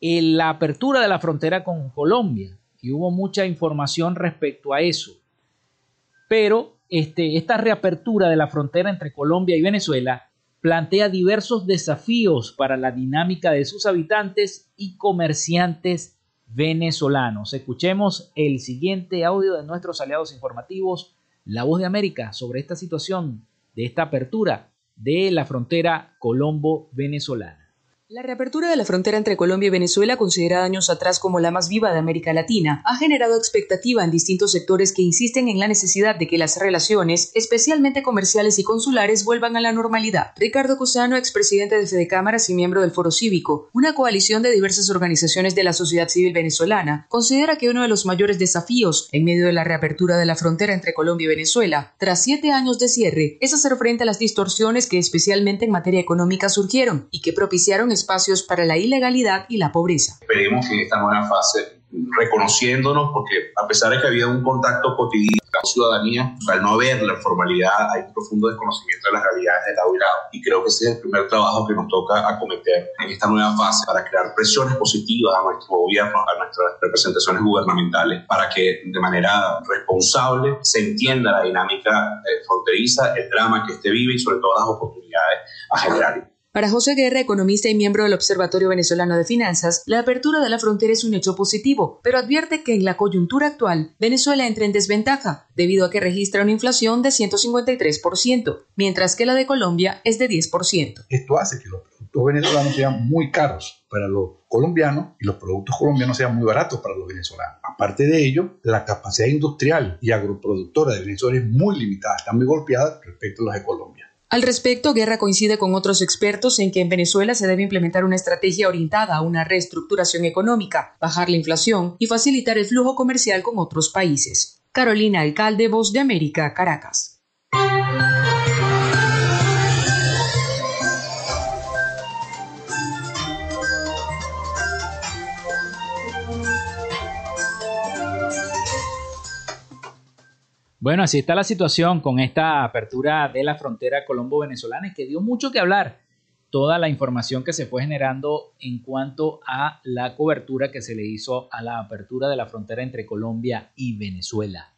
la apertura de la frontera con Colombia y hubo mucha información respecto a eso, pero este, esta reapertura de la frontera entre Colombia y Venezuela plantea diversos desafíos para la dinámica de sus habitantes y comerciantes venezolanos. Escuchemos el siguiente audio de nuestros aliados informativos, La Voz de América, sobre esta situación de esta apertura de la frontera colombo-venezolana. La reapertura de la frontera entre Colombia y Venezuela, considerada años atrás como la más viva de América Latina, ha generado expectativa en distintos sectores que insisten en la necesidad de que las relaciones, especialmente comerciales y consulares, vuelvan a la normalidad. Ricardo Cusano, expresidente de Fede Cámaras y miembro del Foro Cívico, una coalición de diversas organizaciones de la sociedad civil venezolana, considera que uno de los mayores desafíos en medio de la reapertura de la frontera entre Colombia y Venezuela, tras siete años de cierre, es hacer frente a las distorsiones que especialmente en materia económica surgieron y que propiciaron espacios para la ilegalidad y la pobreza. Esperemos que en esta nueva fase, reconociéndonos, porque a pesar de que había un contacto cotidiano la ciudadanía, al no haber la formalidad, hay un profundo desconocimiento de las realidades de lado y lado. Y creo que ese es el primer trabajo que nos toca acometer en esta nueva fase para crear presiones positivas a nuestro gobierno, a nuestras representaciones gubernamentales, para que de manera responsable se entienda la dinámica eh, fronteriza, el drama que este vive y sobre todo las oportunidades a generar. Para José Guerra, economista y miembro del Observatorio Venezolano de Finanzas, la apertura de la frontera es un hecho positivo, pero advierte que en la coyuntura actual Venezuela entra en desventaja, debido a que registra una inflación de 153%, mientras que la de Colombia es de 10%. Esto hace que los productos venezolanos sean muy caros para los colombianos y los productos colombianos sean muy baratos para los venezolanos. Aparte de ello, la capacidad industrial y agroproductora de Venezuela es muy limitada, está muy golpeada respecto a las de Colombia. Al respecto, Guerra coincide con otros expertos en que en Venezuela se debe implementar una estrategia orientada a una reestructuración económica, bajar la inflación y facilitar el flujo comercial con otros países. Carolina Alcalde, Voz de América, Caracas. Bueno, así está la situación con esta apertura de la frontera colombo-venezolana que dio mucho que hablar. Toda la información que se fue generando en cuanto a la cobertura que se le hizo a la apertura de la frontera entre Colombia y Venezuela.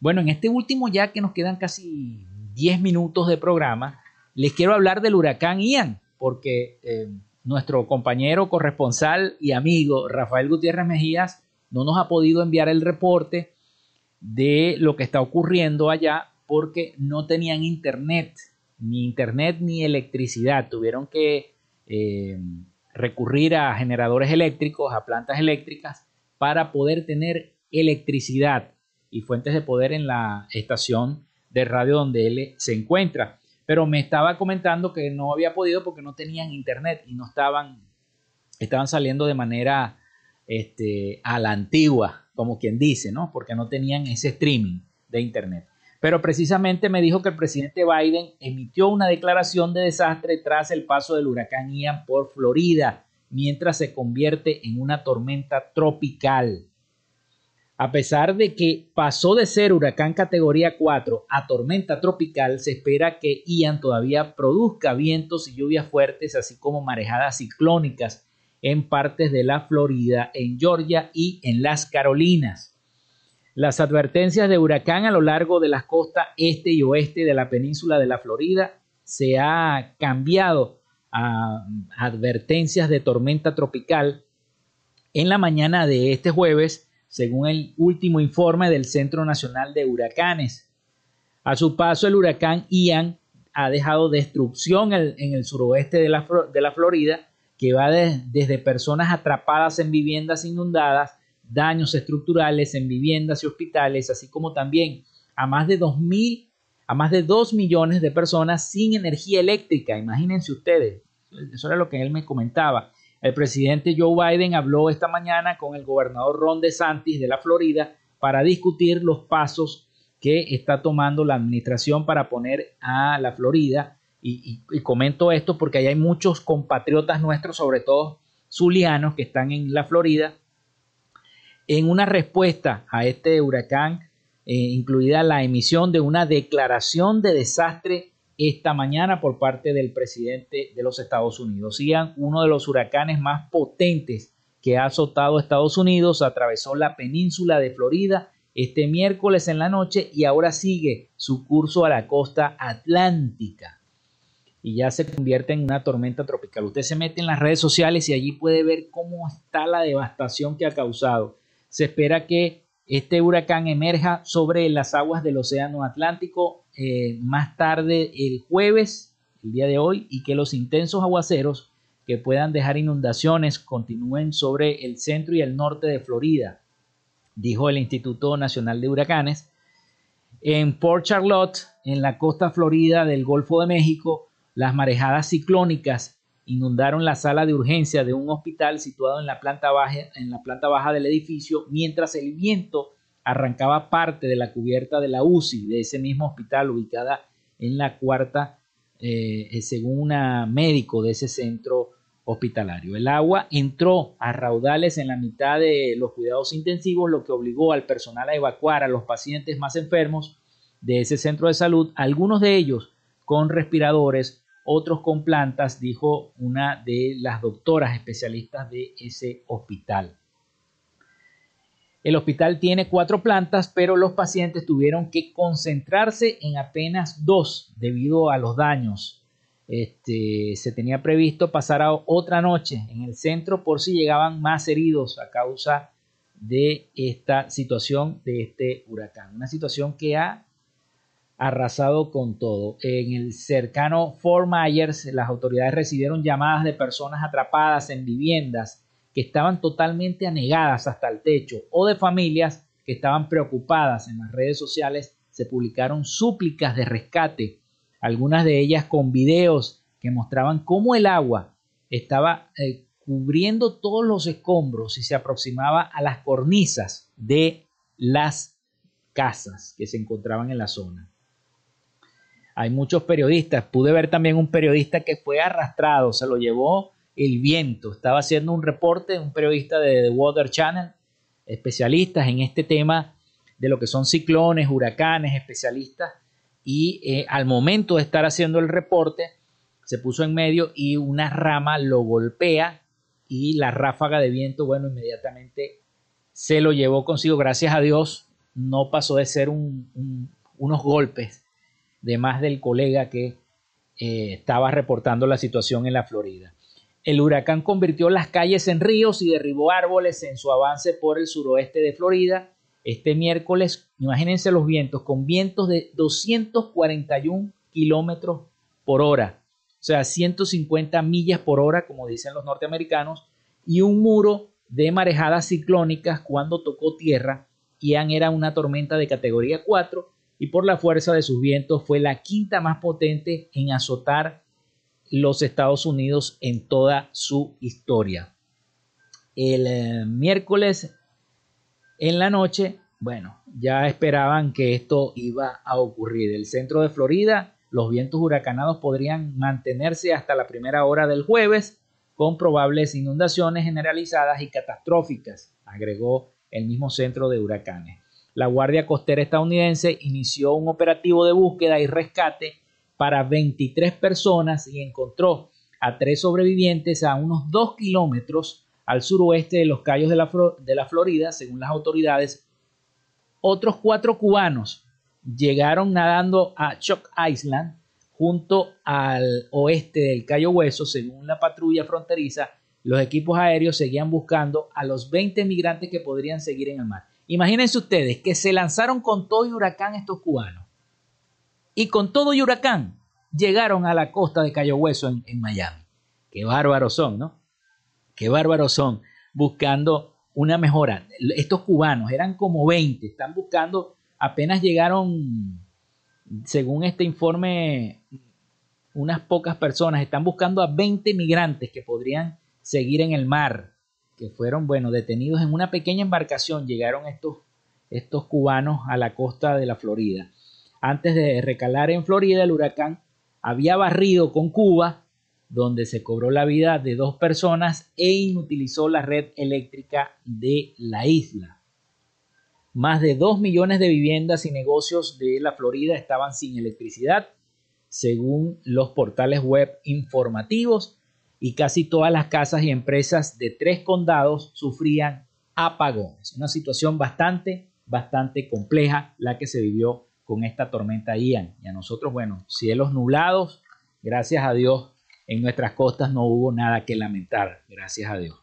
Bueno, en este último ya que nos quedan casi 10 minutos de programa, les quiero hablar del huracán Ian, porque eh, nuestro compañero corresponsal y amigo Rafael Gutiérrez Mejías no nos ha podido enviar el reporte de lo que está ocurriendo allá porque no tenían internet, ni internet ni electricidad. Tuvieron que eh, recurrir a generadores eléctricos, a plantas eléctricas, para poder tener electricidad y fuentes de poder en la estación de radio donde él se encuentra. Pero me estaba comentando que no había podido porque no tenían internet y no estaban, estaban saliendo de manera este, a la antigua, como quien dice, ¿no? Porque no tenían ese streaming de Internet. Pero precisamente me dijo que el presidente Biden emitió una declaración de desastre tras el paso del huracán Ian por Florida, mientras se convierte en una tormenta tropical. A pesar de que pasó de ser huracán categoría 4 a tormenta tropical, se espera que Ian todavía produzca vientos y lluvias fuertes, así como marejadas ciclónicas en partes de la Florida, en Georgia y en las Carolinas. Las advertencias de huracán a lo largo de las costas este y oeste de la península de la Florida se ha cambiado a advertencias de tormenta tropical en la mañana de este jueves, según el último informe del Centro Nacional de Huracanes. A su paso, el huracán Ian ha dejado destrucción en el suroeste de la, de la Florida que va desde personas atrapadas en viviendas inundadas, daños estructurales en viviendas y hospitales, así como también a más de 2.000, a más de 2 millones de personas sin energía eléctrica. Imagínense ustedes, eso era lo que él me comentaba. El presidente Joe Biden habló esta mañana con el gobernador Ron DeSantis de la Florida para discutir los pasos que está tomando la administración para poner a la Florida y, comento esto porque ahí hay muchos compatriotas nuestros, sobre todo zulianos, que están en la Florida, en una respuesta a este huracán, eh, incluida la emisión de una declaración de desastre esta mañana por parte del presidente de los Estados Unidos. Ian, uno de los huracanes más potentes que ha azotado Estados Unidos, atravesó la península de Florida este miércoles en la noche y ahora sigue su curso a la costa atlántica y ya se convierte en una tormenta tropical. Usted se mete en las redes sociales y allí puede ver cómo está la devastación que ha causado. Se espera que este huracán emerja sobre las aguas del Océano Atlántico eh, más tarde el jueves, el día de hoy, y que los intensos aguaceros que puedan dejar inundaciones continúen sobre el centro y el norte de Florida, dijo el Instituto Nacional de Huracanes. En Port Charlotte, en la costa florida del Golfo de México, las marejadas ciclónicas inundaron la sala de urgencia de un hospital situado en la planta baja, en la planta baja del edificio, mientras el viento arrancaba parte de la cubierta de la UCI de ese mismo hospital ubicada en la cuarta, eh, eh, según una médico de ese centro hospitalario. El agua entró a raudales en la mitad de los cuidados intensivos, lo que obligó al personal a evacuar a los pacientes más enfermos de ese centro de salud, algunos de ellos con respiradores otros con plantas, dijo una de las doctoras especialistas de ese hospital. El hospital tiene cuatro plantas, pero los pacientes tuvieron que concentrarse en apenas dos debido a los daños. Este, se tenía previsto pasar otra noche en el centro por si llegaban más heridos a causa de esta situación de este huracán. Una situación que ha arrasado con todo. En el cercano Fort Myers, las autoridades recibieron llamadas de personas atrapadas en viviendas que estaban totalmente anegadas hasta el techo o de familias que estaban preocupadas. En las redes sociales se publicaron súplicas de rescate, algunas de ellas con videos que mostraban cómo el agua estaba eh, cubriendo todos los escombros y se aproximaba a las cornisas de las casas que se encontraban en la zona. Hay muchos periodistas, pude ver también un periodista que fue arrastrado, se lo llevó el viento, estaba haciendo un reporte, un periodista de The Water Channel, especialistas en este tema de lo que son ciclones, huracanes, especialistas, y eh, al momento de estar haciendo el reporte, se puso en medio y una rama lo golpea y la ráfaga de viento, bueno, inmediatamente se lo llevó consigo. Gracias a Dios, no pasó de ser unos golpes de más del colega que eh, estaba reportando la situación en la Florida. El huracán convirtió las calles en ríos y derribó árboles en su avance por el suroeste de Florida. Este miércoles, imagínense los vientos, con vientos de 241 kilómetros por hora o sea, 150 millas por hora, como dicen los norteamericanos, y un muro de marejadas ciclónicas cuando tocó tierra. Ian era una tormenta de categoría 4 y por la fuerza de sus vientos fue la quinta más potente en azotar los Estados Unidos en toda su historia. El eh, miércoles en la noche, bueno, ya esperaban que esto iba a ocurrir. El centro de Florida los vientos huracanados podrían mantenerse hasta la primera hora del jueves, con probables inundaciones generalizadas y catastróficas, agregó el mismo centro de huracanes. La Guardia Costera estadounidense inició un operativo de búsqueda y rescate para 23 personas y encontró a tres sobrevivientes a unos 2 kilómetros al suroeste de los Cayos de la, de la Florida, según las autoridades. Otros cuatro cubanos llegaron nadando a Chuck Island, junto al oeste del Cayo Hueso, según la patrulla fronteriza, los equipos aéreos seguían buscando a los 20 migrantes que podrían seguir en el mar. Imagínense ustedes que se lanzaron con todo y huracán estos cubanos. Y con todo y huracán llegaron a la costa de Cayo Hueso en, en Miami. Qué bárbaros son, ¿no? Qué bárbaros son buscando una mejora. Estos cubanos eran como 20, están buscando apenas llegaron, según este informe, unas pocas personas. Están buscando a 20 migrantes que podrían seguir en el mar, que fueron, bueno, detenidos en una pequeña embarcación. Llegaron estos, estos cubanos a la costa de la Florida. Antes de recalar en Florida, el huracán había barrido con Cuba, donde se cobró la vida de dos personas e inutilizó la red eléctrica de la isla. Más de 2 millones de viviendas y negocios de la Florida estaban sin electricidad, según los portales web informativos, y casi todas las casas y empresas de tres condados sufrían apagones. Una situación bastante, bastante compleja la que se vivió con esta tormenta Ian. Y a nosotros, bueno, cielos nublados, gracias a Dios, en nuestras costas no hubo nada que lamentar, gracias a Dios,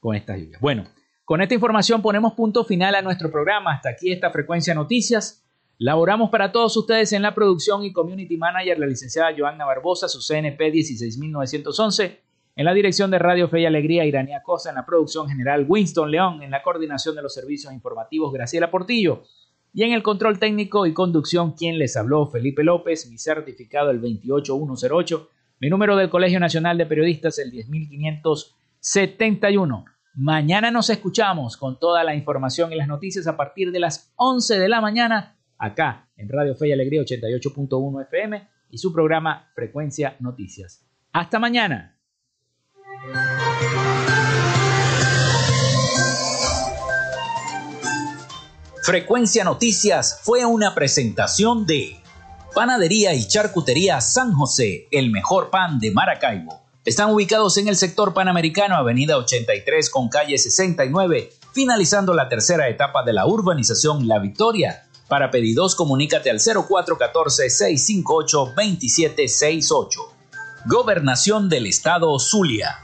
con estas lluvias. Bueno, con esta información ponemos punto final a nuestro programa. Hasta aquí esta frecuencia noticias. Laboramos para todos ustedes en la producción y community manager la licenciada Joanna Barbosa, su CNP 16911. En la dirección de Radio Fe y Alegría, Iranía Cosa. En la producción general, Winston León. En la coordinación de los servicios informativos, Graciela Portillo. Y en el control técnico y conducción, quien les habló, Felipe López. Mi certificado, el 28108. Mi número del Colegio Nacional de Periodistas, el 10571. Mañana nos escuchamos con toda la información y las noticias a partir de las 11 de la mañana acá en Radio Fe y Alegría 88.1 FM y su programa Frecuencia Noticias. Hasta mañana. Frecuencia Noticias fue una presentación de Panadería y Charcutería San José, el mejor pan de Maracaibo están ubicados en el sector panamericano, avenida 83 con calle 69, finalizando la tercera etapa de la urbanización La Victoria. Para pedidos, comunícate al 0414-658-2768. Gobernación del Estado Zulia.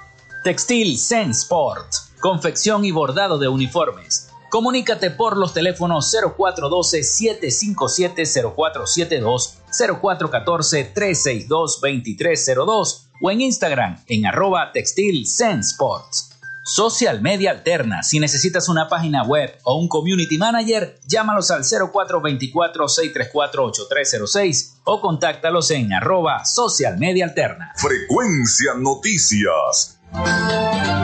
Textil Sensport. Confección y bordado de uniformes. Comunícate por los teléfonos 0412-757-0472, 0414-362-2302 o en Instagram en arroba textil Social Media Alterna. Si necesitas una página web o un community manager, llámalos al 0424-634-8306 o contáctalos en arroba social media alterna. Frecuencia Noticias. oh